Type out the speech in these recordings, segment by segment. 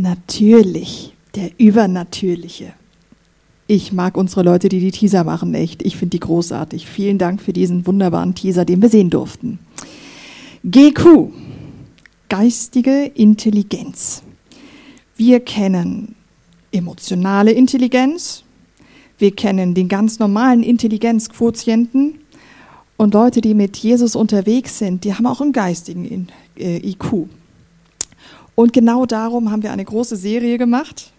Natürlich, der Übernatürliche. Ich mag unsere Leute, die die Teaser machen, echt. Ich finde die großartig. Vielen Dank für diesen wunderbaren Teaser, den wir sehen durften. GQ, geistige Intelligenz. Wir kennen emotionale Intelligenz, wir kennen den ganz normalen Intelligenzquotienten und Leute, die mit Jesus unterwegs sind, die haben auch einen geistigen äh, IQ. Und genau darum haben wir eine große Serie gemacht.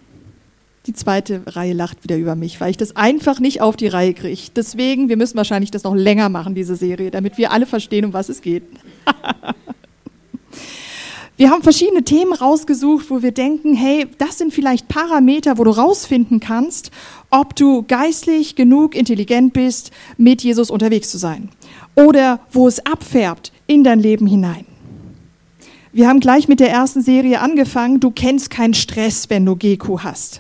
Die zweite Reihe lacht wieder über mich, weil ich das einfach nicht auf die Reihe kriege. Deswegen, wir müssen wahrscheinlich das noch länger machen, diese Serie, damit wir alle verstehen, um was es geht. wir haben verschiedene Themen rausgesucht, wo wir denken, hey, das sind vielleicht Parameter, wo du rausfinden kannst, ob du geistlich genug intelligent bist, mit Jesus unterwegs zu sein. Oder wo es abfärbt in dein Leben hinein. Wir haben gleich mit der ersten Serie angefangen. Du kennst keinen Stress, wenn du GQ hast.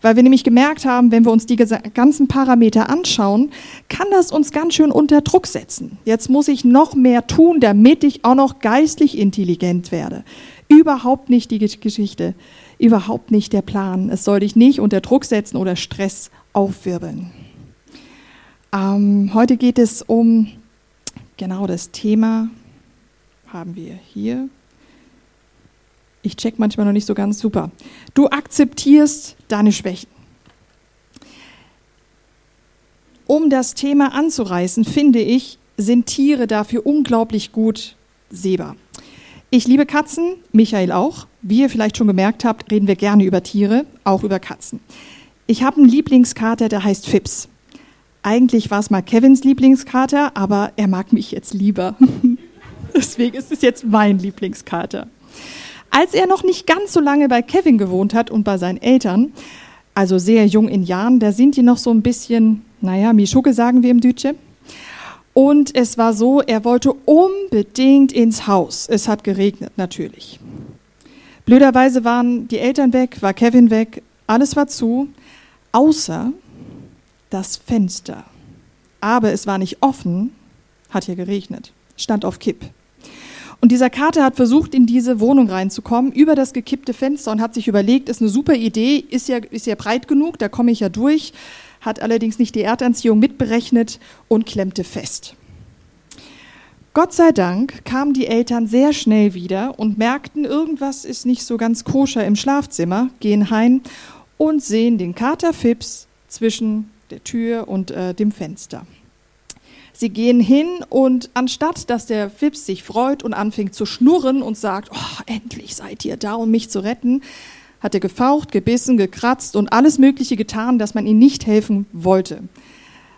Weil wir nämlich gemerkt haben, wenn wir uns die ganzen Parameter anschauen, kann das uns ganz schön unter Druck setzen. Jetzt muss ich noch mehr tun, damit ich auch noch geistlich intelligent werde. Überhaupt nicht die Geschichte, überhaupt nicht der Plan. Es soll dich nicht unter Druck setzen oder Stress aufwirbeln. Ähm, heute geht es um genau das Thema, haben wir hier. Ich check manchmal noch nicht so ganz super. Du akzeptierst deine Schwächen. Um das Thema anzureißen, finde ich, sind Tiere dafür unglaublich gut sehbar. Ich liebe Katzen, Michael auch. Wie ihr vielleicht schon gemerkt habt, reden wir gerne über Tiere, auch über Katzen. Ich habe einen Lieblingskater, der heißt Fips. Eigentlich war es mal Kevins Lieblingskater, aber er mag mich jetzt lieber. Deswegen ist es jetzt mein Lieblingskater. Als er noch nicht ganz so lange bei Kevin gewohnt hat und bei seinen Eltern, also sehr jung in Jahren, da sind die noch so ein bisschen, naja, Mischuke sagen wir im Dütsche. Und es war so, er wollte unbedingt ins Haus. Es hat geregnet, natürlich. Blöderweise waren die Eltern weg, war Kevin weg, alles war zu, außer das Fenster. Aber es war nicht offen, hat hier geregnet, stand auf Kipp. Und dieser Kater hat versucht, in diese Wohnung reinzukommen, über das gekippte Fenster und hat sich überlegt, ist eine super Idee, ist ja, ist ja breit genug, da komme ich ja durch, hat allerdings nicht die Erdanziehung mitberechnet und klemmte fest. Gott sei Dank kamen die Eltern sehr schnell wieder und merkten, irgendwas ist nicht so ganz koscher im Schlafzimmer, gehen heim und sehen den Kater Fips zwischen der Tür und äh, dem Fenster. Sie gehen hin und anstatt, dass der Fips sich freut und anfängt zu schnurren und sagt, oh, endlich seid ihr da, um mich zu retten, hat er gefaucht, gebissen, gekratzt und alles Mögliche getan, dass man ihm nicht helfen wollte.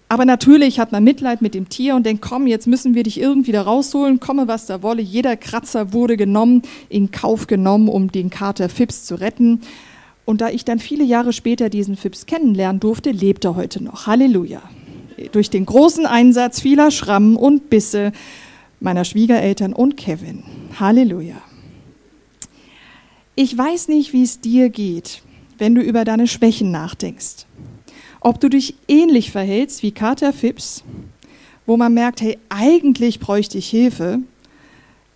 Aber natürlich hat man Mitleid mit dem Tier und denkt, komm, jetzt müssen wir dich irgendwie da rausholen, komme was da wolle. Jeder Kratzer wurde genommen, in Kauf genommen, um den Kater Fips zu retten. Und da ich dann viele Jahre später diesen Fips kennenlernen durfte, lebt er heute noch. Halleluja durch den großen Einsatz vieler Schrammen und Bisse meiner Schwiegereltern und Kevin. Halleluja. Ich weiß nicht, wie es dir geht, wenn du über deine Schwächen nachdenkst. Ob du dich ähnlich verhältst wie Carter Phipps, wo man merkt, hey, eigentlich bräuchte ich Hilfe,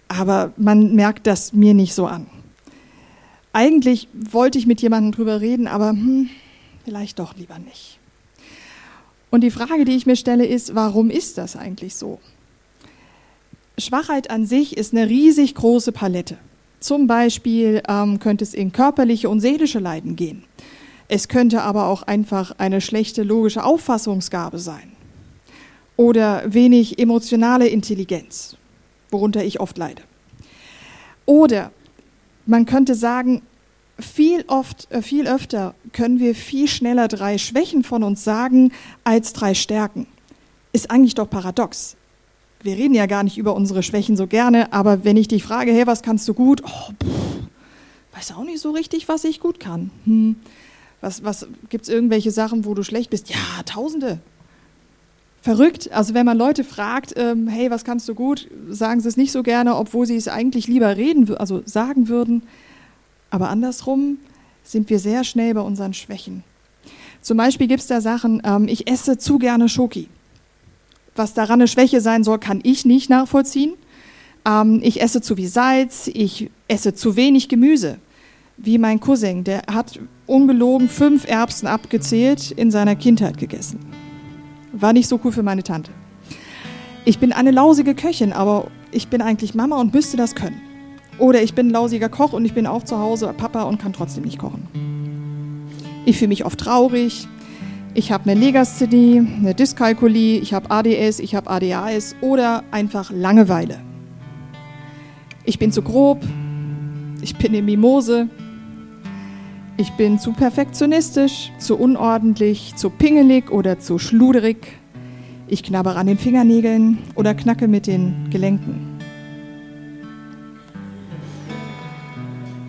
aber man merkt das mir nicht so an. Eigentlich wollte ich mit jemandem drüber reden, aber hm, vielleicht doch lieber nicht. Und die Frage, die ich mir stelle, ist, warum ist das eigentlich so? Schwachheit an sich ist eine riesig große Palette. Zum Beispiel ähm, könnte es in körperliche und seelische Leiden gehen. Es könnte aber auch einfach eine schlechte logische Auffassungsgabe sein. Oder wenig emotionale Intelligenz, worunter ich oft leide. Oder man könnte sagen, viel oft, äh, viel öfter können wir viel schneller drei Schwächen von uns sagen als drei Stärken. Ist eigentlich doch paradox. Wir reden ja gar nicht über unsere Schwächen so gerne, aber wenn ich dich frage, hey, was kannst du gut? Oh, pff, weiß auch nicht so richtig, was ich gut kann. Hm. Was, was gibt es irgendwelche Sachen, wo du schlecht bist? Ja, Tausende. Verrückt. Also wenn man Leute fragt, ähm, hey, was kannst du gut, sagen sie es nicht so gerne, obwohl sie es eigentlich lieber reden, also sagen würden. Aber andersrum sind wir sehr schnell bei unseren Schwächen. Zum Beispiel gibt es da Sachen, ähm, ich esse zu gerne Schoki. Was daran eine Schwäche sein soll, kann ich nicht nachvollziehen. Ähm, ich esse zu viel Salz, ich esse zu wenig Gemüse. wie mein Cousin, der hat ungelogen fünf Erbsen abgezählt in seiner Kindheit gegessen. War nicht so cool für meine Tante. Ich bin eine lausige Köchin, aber ich bin eigentlich Mama und müsste das können. Oder ich bin ein lausiger Koch und ich bin auch zu Hause Papa und kann trotzdem nicht kochen. Ich fühle mich oft traurig. Ich habe eine Legasthenie, eine Dyskalkulie, ich habe ADS, ich habe ADHS oder einfach Langeweile. Ich bin zu grob, ich bin eine Mimose, ich bin zu perfektionistisch, zu unordentlich, zu pingelig oder zu schluderig. Ich knabbere an den Fingernägeln oder knacke mit den Gelenken.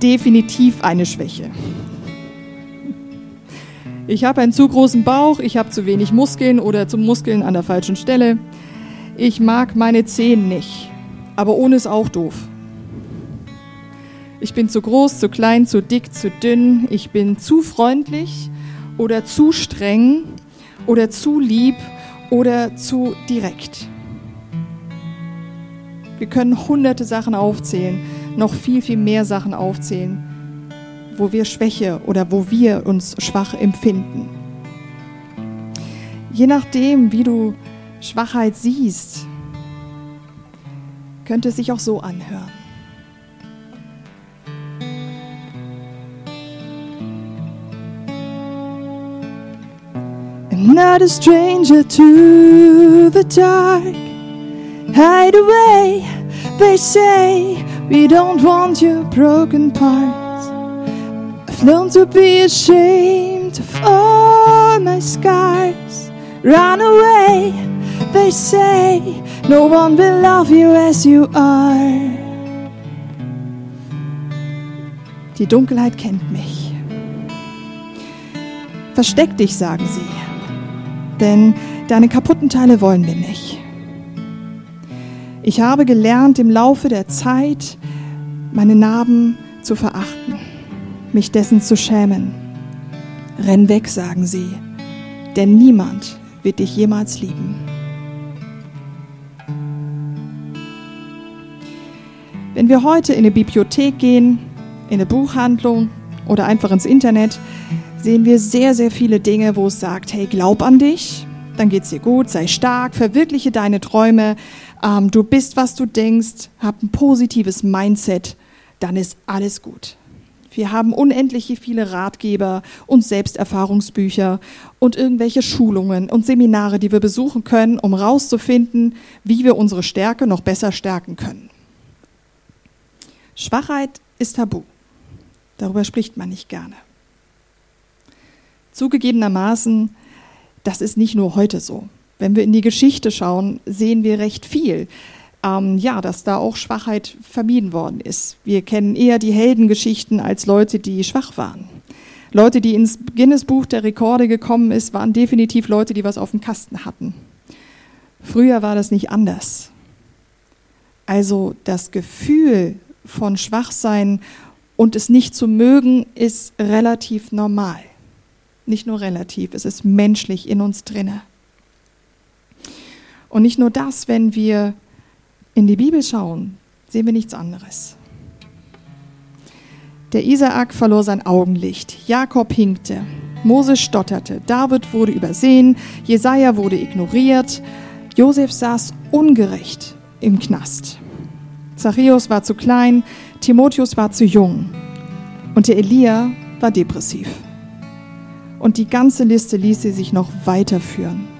Definitiv eine Schwäche. Ich habe einen zu großen Bauch, ich habe zu wenig Muskeln oder zu Muskeln an der falschen Stelle. Ich mag meine Zehen nicht, aber ohne ist auch doof. Ich bin zu groß, zu klein, zu dick, zu dünn. Ich bin zu freundlich oder zu streng oder zu lieb oder zu direkt. Wir können hunderte Sachen aufzählen, noch viel, viel mehr Sachen aufzählen, wo wir Schwäche oder wo wir uns schwach empfinden. Je nachdem, wie du Schwachheit siehst, könnte es sich auch so anhören. I'm not a stranger to the dark. Hide away, they say. We don't want your broken parts. I've learned to be ashamed of all my scars. Run away, they say. No one will love you as you are. Die Dunkelheit kennt mich. Versteck dich, sagen sie denn deine kaputten Teile wollen wir nicht. Ich habe gelernt, im Laufe der Zeit meine Narben zu verachten, mich dessen zu schämen. Renn weg, sagen sie, denn niemand wird dich jemals lieben. Wenn wir heute in eine Bibliothek gehen, in eine Buchhandlung oder einfach ins Internet, sehen wir sehr, sehr viele Dinge, wo es sagt, hey, glaub an dich, dann geht's dir gut, sei stark, verwirkliche deine Träume, ähm, du bist, was du denkst, hab ein positives Mindset, dann ist alles gut. Wir haben unendliche viele Ratgeber und Selbsterfahrungsbücher und irgendwelche Schulungen und Seminare, die wir besuchen können, um herauszufinden, wie wir unsere Stärke noch besser stärken können. Schwachheit ist tabu. Darüber spricht man nicht gerne. Zugegebenermaßen, das ist nicht nur heute so. Wenn wir in die Geschichte schauen, sehen wir recht viel. Ähm, ja, dass da auch Schwachheit vermieden worden ist. Wir kennen eher die Heldengeschichten als Leute, die schwach waren. Leute, die ins Guinness-Buch der Rekorde gekommen ist, waren definitiv Leute, die was auf dem Kasten hatten. Früher war das nicht anders. Also das Gefühl von Schwachsein und es nicht zu mögen ist relativ normal nicht nur relativ, es ist menschlich in uns drinne. Und nicht nur das, wenn wir in die Bibel schauen, sehen wir nichts anderes. Der Isaak verlor sein Augenlicht, Jakob hinkte, Moses stotterte, David wurde übersehen, Jesaja wurde ignoriert, Josef saß ungerecht im Knast. Zachäus war zu klein, Timotheus war zu jung und der Elia war depressiv. Und die ganze Liste ließ sie sich noch weiterführen.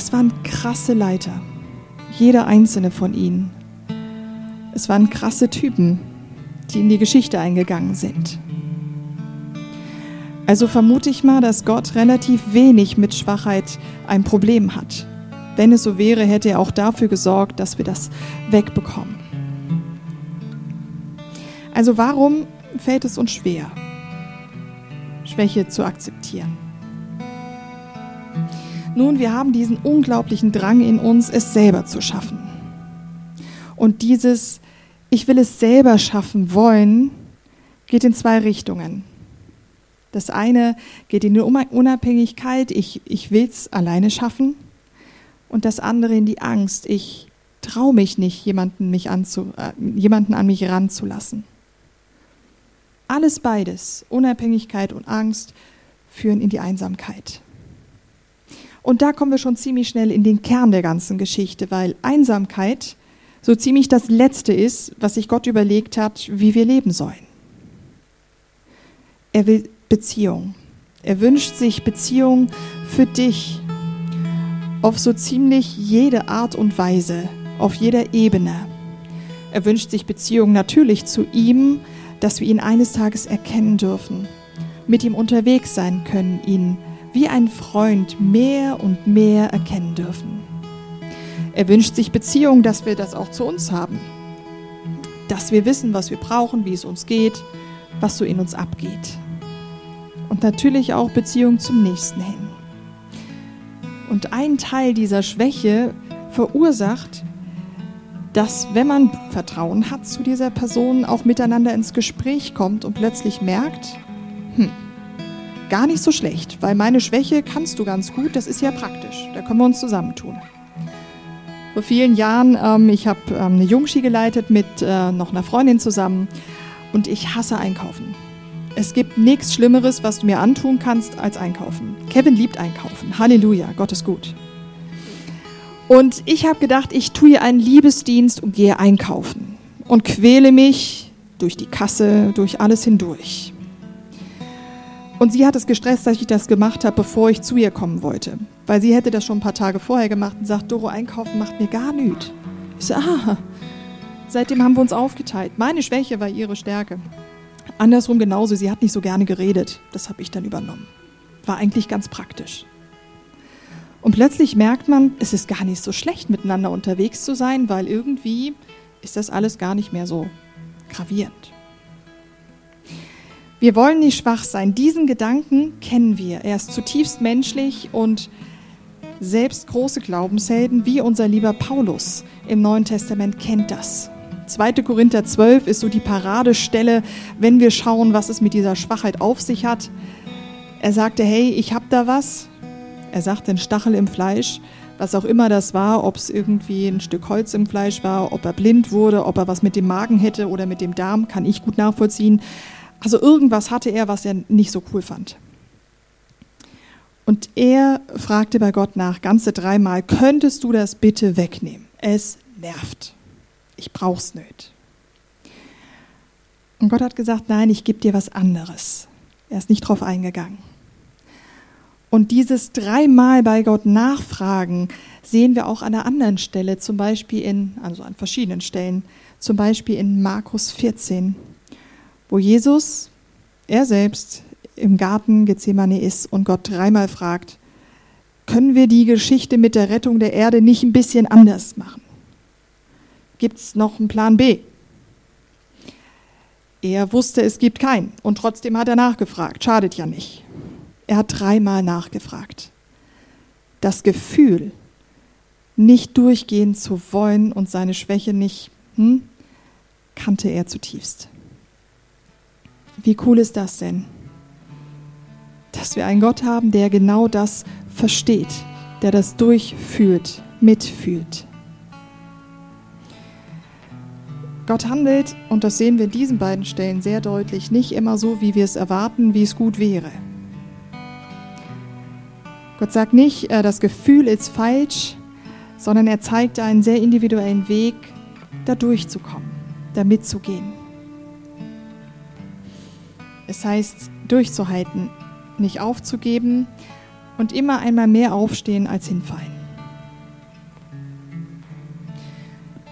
Das waren krasse Leiter, jeder einzelne von ihnen. Es waren krasse Typen, die in die Geschichte eingegangen sind. Also vermute ich mal, dass Gott relativ wenig mit Schwachheit ein Problem hat. Wenn es so wäre, hätte er auch dafür gesorgt, dass wir das wegbekommen. Also warum fällt es uns schwer, Schwäche zu akzeptieren. Nun, wir haben diesen unglaublichen Drang in uns, es selber zu schaffen. Und dieses Ich will es selber schaffen wollen, geht in zwei Richtungen. Das eine geht in die Unabhängigkeit, ich, ich will es alleine schaffen. Und das andere in die Angst, ich traue mich nicht, jemanden, mich anzu, äh, jemanden an mich ranzulassen. Alles beides, Unabhängigkeit und Angst, führen in die Einsamkeit. Und da kommen wir schon ziemlich schnell in den Kern der ganzen Geschichte, weil Einsamkeit so ziemlich das Letzte ist, was sich Gott überlegt hat, wie wir leben sollen. Er will Beziehung. Er wünscht sich Beziehung für dich auf so ziemlich jede Art und Weise, auf jeder Ebene. Er wünscht sich Beziehung natürlich zu ihm, dass wir ihn eines Tages erkennen dürfen, mit ihm unterwegs sein können, ihn wie ein Freund mehr und mehr erkennen dürfen. Er wünscht sich Beziehung, dass wir das auch zu uns haben, dass wir wissen, was wir brauchen, wie es uns geht, was so in uns abgeht. Und natürlich auch Beziehung zum Nächsten hin. Und ein Teil dieser Schwäche verursacht, dass wenn man Vertrauen hat zu dieser Person, auch miteinander ins Gespräch kommt und plötzlich merkt, hm, gar nicht so schlecht, weil meine Schwäche kannst du ganz gut, das ist ja praktisch, da können wir uns zusammentun. Vor vielen Jahren, ähm, ich habe ähm, eine Jungski geleitet mit äh, noch einer Freundin zusammen und ich hasse Einkaufen. Es gibt nichts Schlimmeres, was du mir antun kannst, als einkaufen. Kevin liebt einkaufen. Halleluja, Gott ist gut. Und ich habe gedacht, ich tue ihr einen Liebesdienst und gehe einkaufen und quäle mich durch die Kasse, durch alles hindurch. Und sie hat es gestresst, dass ich das gemacht habe, bevor ich zu ihr kommen wollte. Weil sie hätte das schon ein paar Tage vorher gemacht und sagt, Doro, einkaufen macht mir gar nichts. Ich so, ah, seitdem haben wir uns aufgeteilt. Meine Schwäche war ihre Stärke. Andersrum genauso, sie hat nicht so gerne geredet. Das habe ich dann übernommen. War eigentlich ganz praktisch. Und plötzlich merkt man, es ist gar nicht so schlecht, miteinander unterwegs zu sein, weil irgendwie ist das alles gar nicht mehr so gravierend. Wir wollen nicht schwach sein. Diesen Gedanken kennen wir. Er ist zutiefst menschlich und selbst große Glaubenshelden wie unser lieber Paulus im Neuen Testament kennt das. 2. Korinther 12 ist so die Paradestelle, wenn wir schauen, was es mit dieser Schwachheit auf sich hat. Er sagte, hey, ich habe da was. Er sagte, ein Stachel im Fleisch, was auch immer das war, ob es irgendwie ein Stück Holz im Fleisch war, ob er blind wurde, ob er was mit dem Magen hätte oder mit dem Darm, kann ich gut nachvollziehen. Also irgendwas hatte er, was er nicht so cool fand. Und er fragte bei Gott nach, ganze dreimal, könntest du das bitte wegnehmen? Es nervt. Ich brauch's nicht. Und Gott hat gesagt, nein, ich gebe dir was anderes. Er ist nicht drauf eingegangen. Und dieses dreimal bei Gott nachfragen sehen wir auch an einer anderen Stelle, zum Beispiel in, also an verschiedenen Stellen, zum Beispiel in Markus 14 wo Jesus, er selbst, im Garten Gethsemane ist und Gott dreimal fragt, können wir die Geschichte mit der Rettung der Erde nicht ein bisschen anders machen? Gibt es noch einen Plan B? Er wusste, es gibt keinen und trotzdem hat er nachgefragt. Schadet ja nicht. Er hat dreimal nachgefragt. Das Gefühl, nicht durchgehen zu wollen und seine Schwäche nicht, hm, kannte er zutiefst. Wie cool ist das denn? Dass wir einen Gott haben, der genau das versteht, der das durchfühlt, mitfühlt. Gott handelt, und das sehen wir in diesen beiden Stellen sehr deutlich, nicht immer so, wie wir es erwarten, wie es gut wäre. Gott sagt nicht, äh, das Gefühl ist falsch, sondern er zeigt einen sehr individuellen Weg, da durchzukommen, da mitzugehen. Es heißt, durchzuhalten, nicht aufzugeben und immer einmal mehr aufstehen als hinfallen.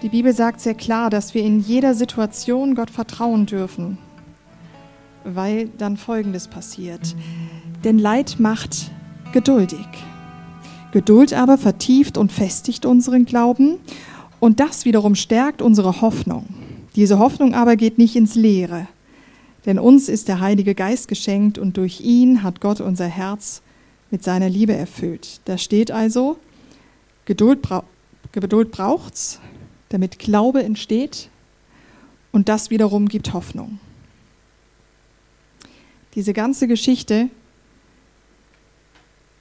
Die Bibel sagt sehr klar, dass wir in jeder Situation Gott vertrauen dürfen, weil dann Folgendes passiert. Denn Leid macht geduldig. Geduld aber vertieft und festigt unseren Glauben und das wiederum stärkt unsere Hoffnung. Diese Hoffnung aber geht nicht ins Leere, denn uns ist der Heilige Geist geschenkt und durch ihn hat Gott unser Herz mit seiner Liebe erfüllt. Da steht also, Geduld, bra Geduld braucht's, damit Glaube entsteht und das wiederum gibt Hoffnung. Diese ganze Geschichte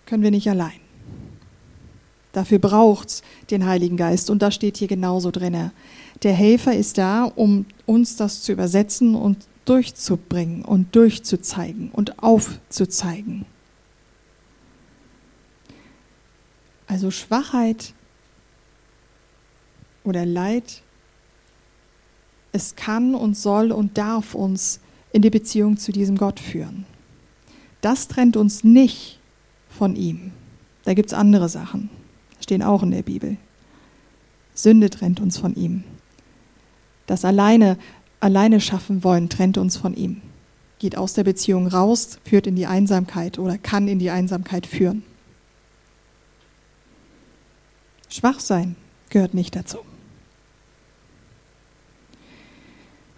können wir nicht allein. Dafür braucht's den Heiligen Geist. Und da steht hier genauso drinne. Der Helfer ist da, um uns das zu übersetzen und durchzubringen und durchzuzeigen und aufzuzeigen. Also Schwachheit oder Leid, es kann und soll und darf uns in die Beziehung zu diesem Gott führen. Das trennt uns nicht von ihm. Da gibt es andere Sachen, stehen auch in der Bibel. Sünde trennt uns von ihm. Das alleine, alleine schaffen wollen, trennt uns von ihm. Geht aus der Beziehung raus, führt in die Einsamkeit oder kann in die Einsamkeit führen. Schwach sein gehört nicht dazu.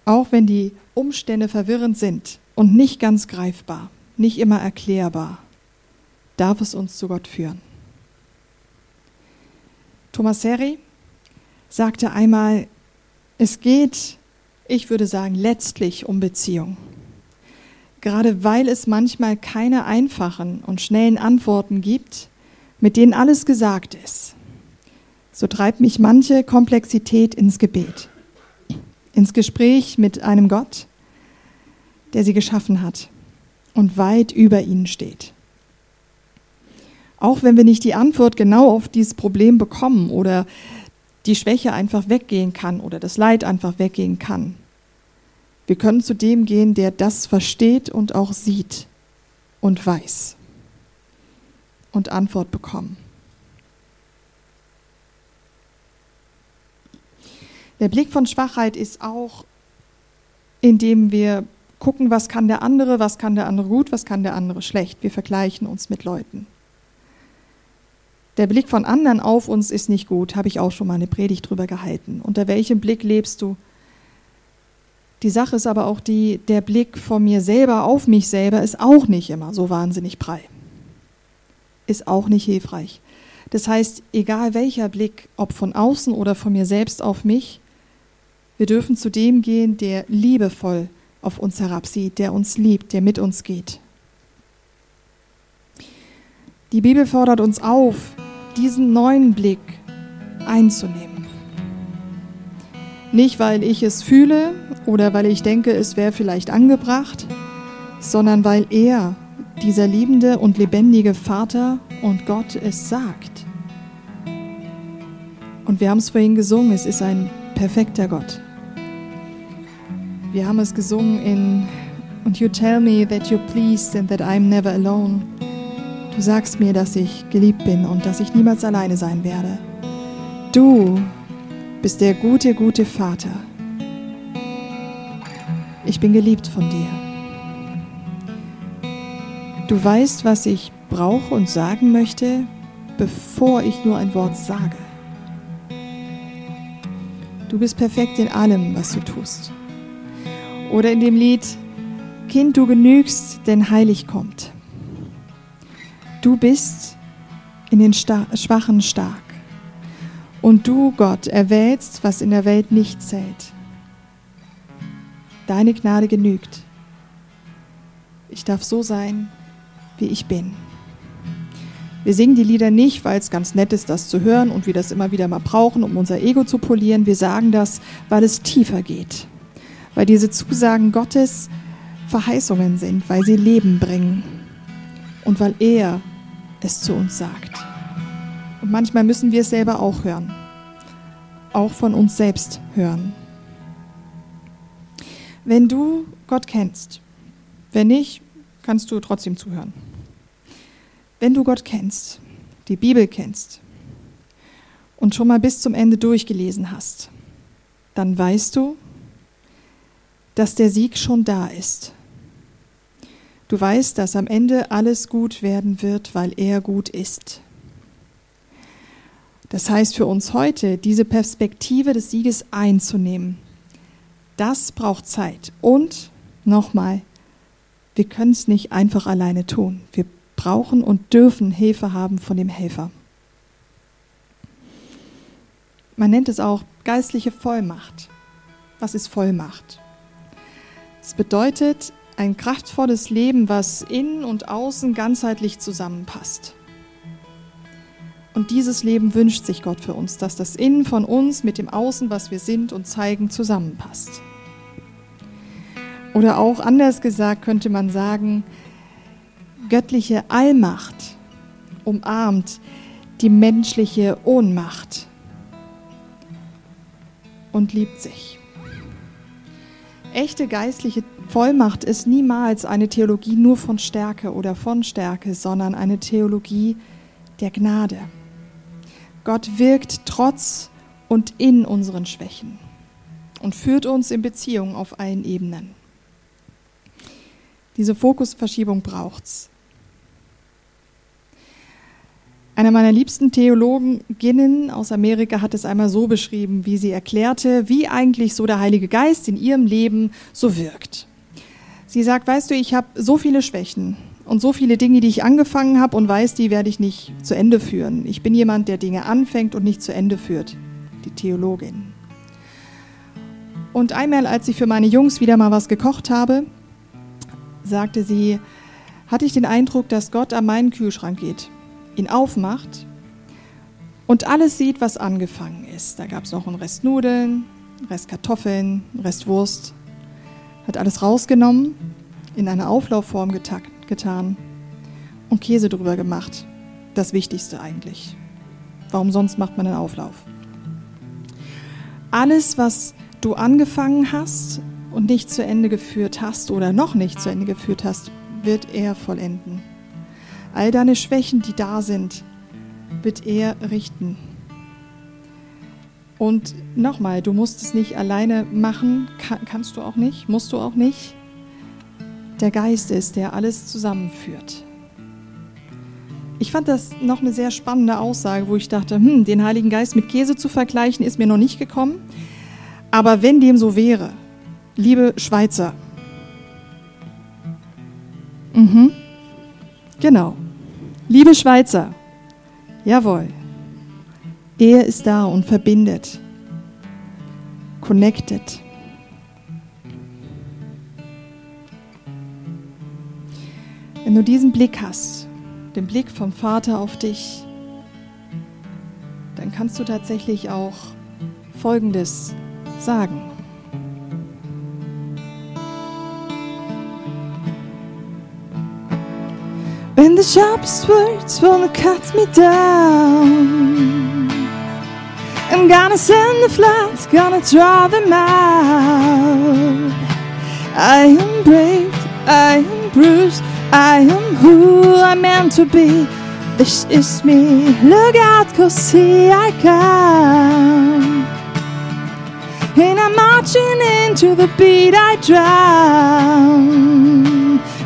Auch wenn die Umstände verwirrend sind und nicht ganz greifbar, nicht immer erklärbar, darf es uns zu Gott führen. Thomas Seri sagte einmal, es geht, ich würde sagen, letztlich um Beziehung. Gerade weil es manchmal keine einfachen und schnellen Antworten gibt, mit denen alles gesagt ist, so treibt mich manche Komplexität ins Gebet ins Gespräch mit einem Gott, der sie geschaffen hat und weit über ihnen steht. Auch wenn wir nicht die Antwort genau auf dieses Problem bekommen oder die Schwäche einfach weggehen kann oder das Leid einfach weggehen kann. Wir können zu dem gehen, der das versteht und auch sieht und weiß und Antwort bekommen. Der Blick von Schwachheit ist auch, indem wir gucken, was kann der andere, was kann der andere gut, was kann der andere schlecht. Wir vergleichen uns mit Leuten. Der Blick von anderen auf uns ist nicht gut, habe ich auch schon mal eine Predigt drüber gehalten. Unter welchem Blick lebst du? Die Sache ist aber auch die, der Blick von mir selber auf mich selber ist auch nicht immer so wahnsinnig prall. Ist auch nicht hilfreich. Das heißt, egal welcher Blick, ob von außen oder von mir selbst auf mich, wir dürfen zu dem gehen, der liebevoll auf uns herabsieht, der uns liebt, der mit uns geht. Die Bibel fordert uns auf, diesen neuen Blick einzunehmen. Nicht, weil ich es fühle oder weil ich denke, es wäre vielleicht angebracht, sondern weil er, dieser liebende und lebendige Vater und Gott, es sagt. Und wir haben es vorhin gesungen, es ist ein perfekter Gott. Wir haben es gesungen in Und you tell me that you're pleased and that I'm never alone. Du sagst mir, dass ich geliebt bin und dass ich niemals alleine sein werde. Du bist der gute, gute Vater. Ich bin geliebt von dir. Du weißt, was ich brauche und sagen möchte, bevor ich nur ein Wort sage. Du bist perfekt in allem, was du tust. Oder in dem Lied, Kind, du genügst, denn heilig kommt. Du bist in den Star Schwachen stark. Und du, Gott, erwählst, was in der Welt nicht zählt. Deine Gnade genügt. Ich darf so sein, wie ich bin. Wir singen die Lieder nicht, weil es ganz nett ist, das zu hören und wir das immer wieder mal brauchen, um unser Ego zu polieren. Wir sagen das, weil es tiefer geht weil diese Zusagen Gottes Verheißungen sind, weil sie Leben bringen und weil er es zu uns sagt. Und manchmal müssen wir es selber auch hören, auch von uns selbst hören. Wenn du Gott kennst, wenn nicht, kannst du trotzdem zuhören. Wenn du Gott kennst, die Bibel kennst und schon mal bis zum Ende durchgelesen hast, dann weißt du, dass der Sieg schon da ist. Du weißt, dass am Ende alles gut werden wird, weil er gut ist. Das heißt für uns heute, diese Perspektive des Sieges einzunehmen, das braucht Zeit. Und nochmal, wir können es nicht einfach alleine tun. Wir brauchen und dürfen Hilfe haben von dem Helfer. Man nennt es auch geistliche Vollmacht. Was ist Vollmacht? Es bedeutet ein kraftvolles Leben, was innen und außen ganzheitlich zusammenpasst. Und dieses Leben wünscht sich Gott für uns, dass das Innen von uns mit dem Außen, was wir sind und zeigen, zusammenpasst. Oder auch anders gesagt könnte man sagen, göttliche Allmacht umarmt die menschliche Ohnmacht und liebt sich. Echte geistliche Vollmacht ist niemals eine Theologie nur von Stärke oder von Stärke, sondern eine Theologie der Gnade. Gott wirkt trotz und in unseren Schwächen und führt uns in Beziehungen auf allen Ebenen. Diese Fokusverschiebung braucht's. Einer meiner liebsten Theologinnen aus Amerika hat es einmal so beschrieben, wie sie erklärte, wie eigentlich so der Heilige Geist in ihrem Leben so wirkt. Sie sagt, weißt du, ich habe so viele Schwächen und so viele Dinge, die ich angefangen habe und weiß, die werde ich nicht zu Ende führen. Ich bin jemand, der Dinge anfängt und nicht zu Ende führt, die Theologin. Und einmal, als ich für meine Jungs wieder mal was gekocht habe, sagte sie, hatte ich den Eindruck, dass Gott an meinen Kühlschrank geht ihn aufmacht und alles sieht, was angefangen ist. Da gab es noch einen Rest Nudeln, einen Rest Kartoffeln, einen Rest Wurst. Hat alles rausgenommen, in eine Auflaufform getan und Käse drüber gemacht. Das Wichtigste eigentlich. Warum sonst macht man einen Auflauf? Alles, was du angefangen hast und nicht zu Ende geführt hast oder noch nicht zu Ende geführt hast, wird er vollenden. All deine Schwächen, die da sind, wird er richten. Und nochmal, du musst es nicht alleine machen, kann, kannst du auch nicht, musst du auch nicht. Der Geist ist, der alles zusammenführt. Ich fand das noch eine sehr spannende Aussage, wo ich dachte, hm, den Heiligen Geist mit Käse zu vergleichen, ist mir noch nicht gekommen. Aber wenn dem so wäre, liebe Schweizer, mhm, Genau. Liebe Schweizer, jawohl, er ist da und verbindet, connected. Wenn du diesen Blick hast, den Blick vom Vater auf dich, dann kannst du tatsächlich auch Folgendes sagen. When the sharpest words wanna cut me down, I'm gonna send the floods, gonna draw them out. I am brave, I am bruised, I am who I'm meant to be. This is me, look out, cause here I come. And I'm marching into the beat I drown.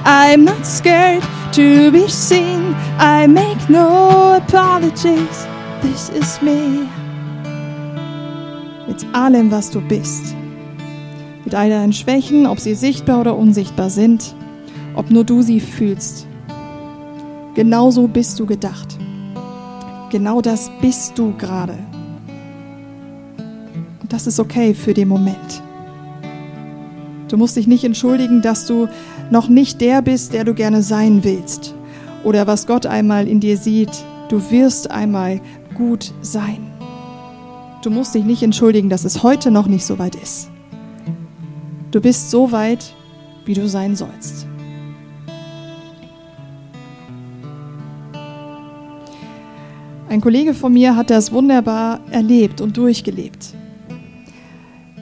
I'm not scared to be seen. I make no apologies. This is me. Mit allem, was du bist. Mit all deinen Schwächen, ob sie sichtbar oder unsichtbar sind, ob nur du sie fühlst. Genauso bist du gedacht. Genau das bist du gerade. Und das ist okay für den Moment. Du musst dich nicht entschuldigen, dass du noch nicht der bist, der du gerne sein willst oder was Gott einmal in dir sieht. Du wirst einmal gut sein. Du musst dich nicht entschuldigen, dass es heute noch nicht so weit ist. Du bist so weit, wie du sein sollst. Ein Kollege von mir hat das wunderbar erlebt und durchgelebt.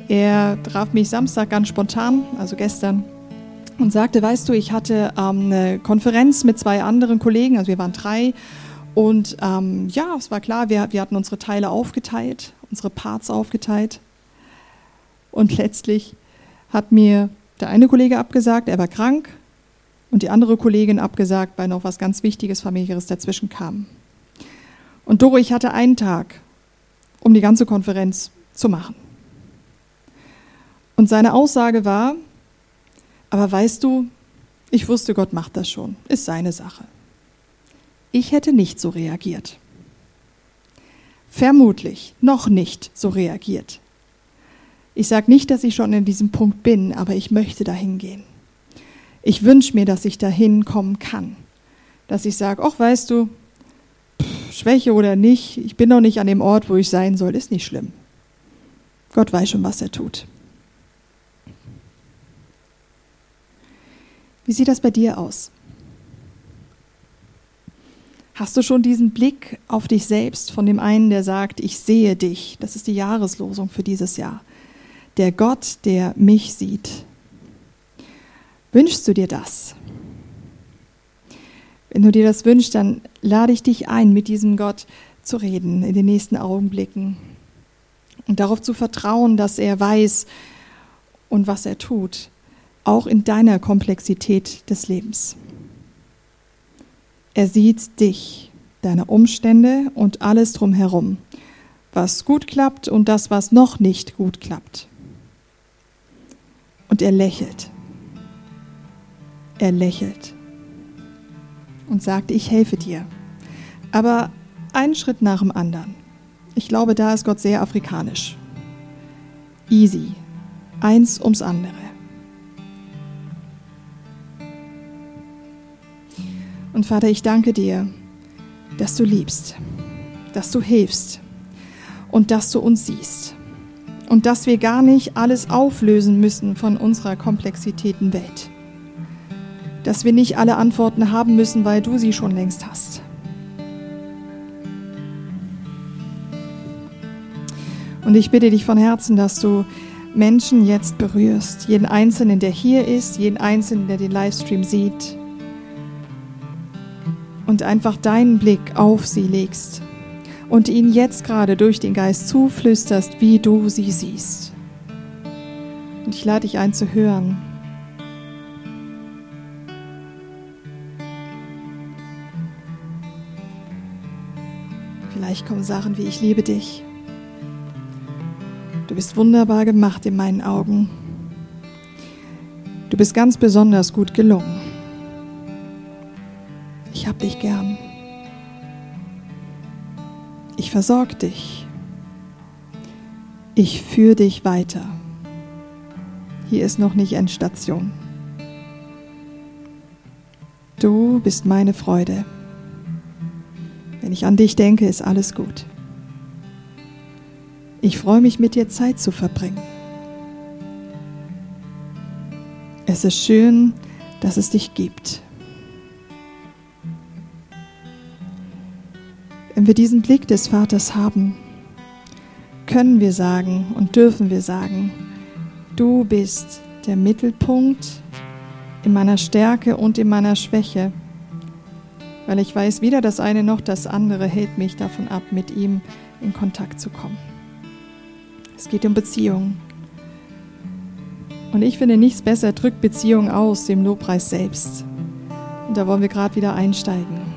Er traf mich Samstag ganz spontan, also gestern, und sagte, weißt du, ich hatte ähm, eine Konferenz mit zwei anderen Kollegen, also wir waren drei. Und ähm, ja, es war klar, wir, wir hatten unsere Teile aufgeteilt, unsere Parts aufgeteilt. Und letztlich hat mir der eine Kollege abgesagt, er war krank, und die andere Kollegin abgesagt, weil noch was ganz Wichtiges, familiäres dazwischen kam. Und Doro, ich hatte einen Tag, um die ganze Konferenz zu machen. Und seine Aussage war, aber weißt du, ich wusste, Gott macht das schon, ist seine Sache. Ich hätte nicht so reagiert. Vermutlich noch nicht so reagiert. Ich sage nicht, dass ich schon in diesem Punkt bin, aber ich möchte dahin gehen. Ich wünsche mir, dass ich dahin kommen kann. Dass ich sage, ach weißt du, Schwäche oder nicht, ich bin noch nicht an dem Ort, wo ich sein soll, ist nicht schlimm. Gott weiß schon, was er tut. Wie sieht das bei dir aus? Hast du schon diesen Blick auf dich selbst von dem einen, der sagt, ich sehe dich? Das ist die Jahreslosung für dieses Jahr. Der Gott, der mich sieht. Wünschst du dir das? Wenn du dir das wünschst, dann lade ich dich ein, mit diesem Gott zu reden in den nächsten Augenblicken und darauf zu vertrauen, dass er weiß und was er tut, auch in deiner Komplexität des Lebens. Er sieht dich, deine Umstände und alles drumherum, was gut klappt und das, was noch nicht gut klappt. Und er lächelt. Er lächelt und sagt, ich helfe dir. Aber einen Schritt nach dem anderen. Ich glaube, da ist Gott sehr afrikanisch. Easy. Eins ums andere. Und Vater, ich danke dir, dass du liebst, dass du hilfst und dass du uns siehst und dass wir gar nicht alles auflösen müssen von unserer komplexitäten Welt. Dass wir nicht alle Antworten haben müssen, weil du sie schon längst hast. Und ich bitte dich von Herzen, dass du Menschen jetzt berührst, jeden Einzelnen, der hier ist, jeden Einzelnen, der den Livestream sieht und einfach deinen Blick auf sie legst und ihnen jetzt gerade durch den Geist zuflüsterst, wie du sie siehst. Und ich lade dich ein zu hören. Vielleicht kommen Sachen wie ich liebe dich. Du bist wunderbar gemacht in meinen Augen. Du bist ganz besonders gut gelungen. Ich hab dich gern. Ich versorge dich. Ich führe dich weiter. Hier ist noch nicht Endstation. Du bist meine Freude. Wenn ich an dich denke, ist alles gut. Ich freue mich, mit dir Zeit zu verbringen. Es ist schön, dass es dich gibt. Wenn wir diesen Blick des Vaters haben, können wir sagen und dürfen wir sagen, du bist der Mittelpunkt in meiner Stärke und in meiner Schwäche, weil ich weiß, weder das eine noch das andere hält mich davon ab, mit ihm in Kontakt zu kommen. Es geht um Beziehung. Und ich finde, nichts besser drückt Beziehung aus, dem Lobpreis selbst. Und da wollen wir gerade wieder einsteigen.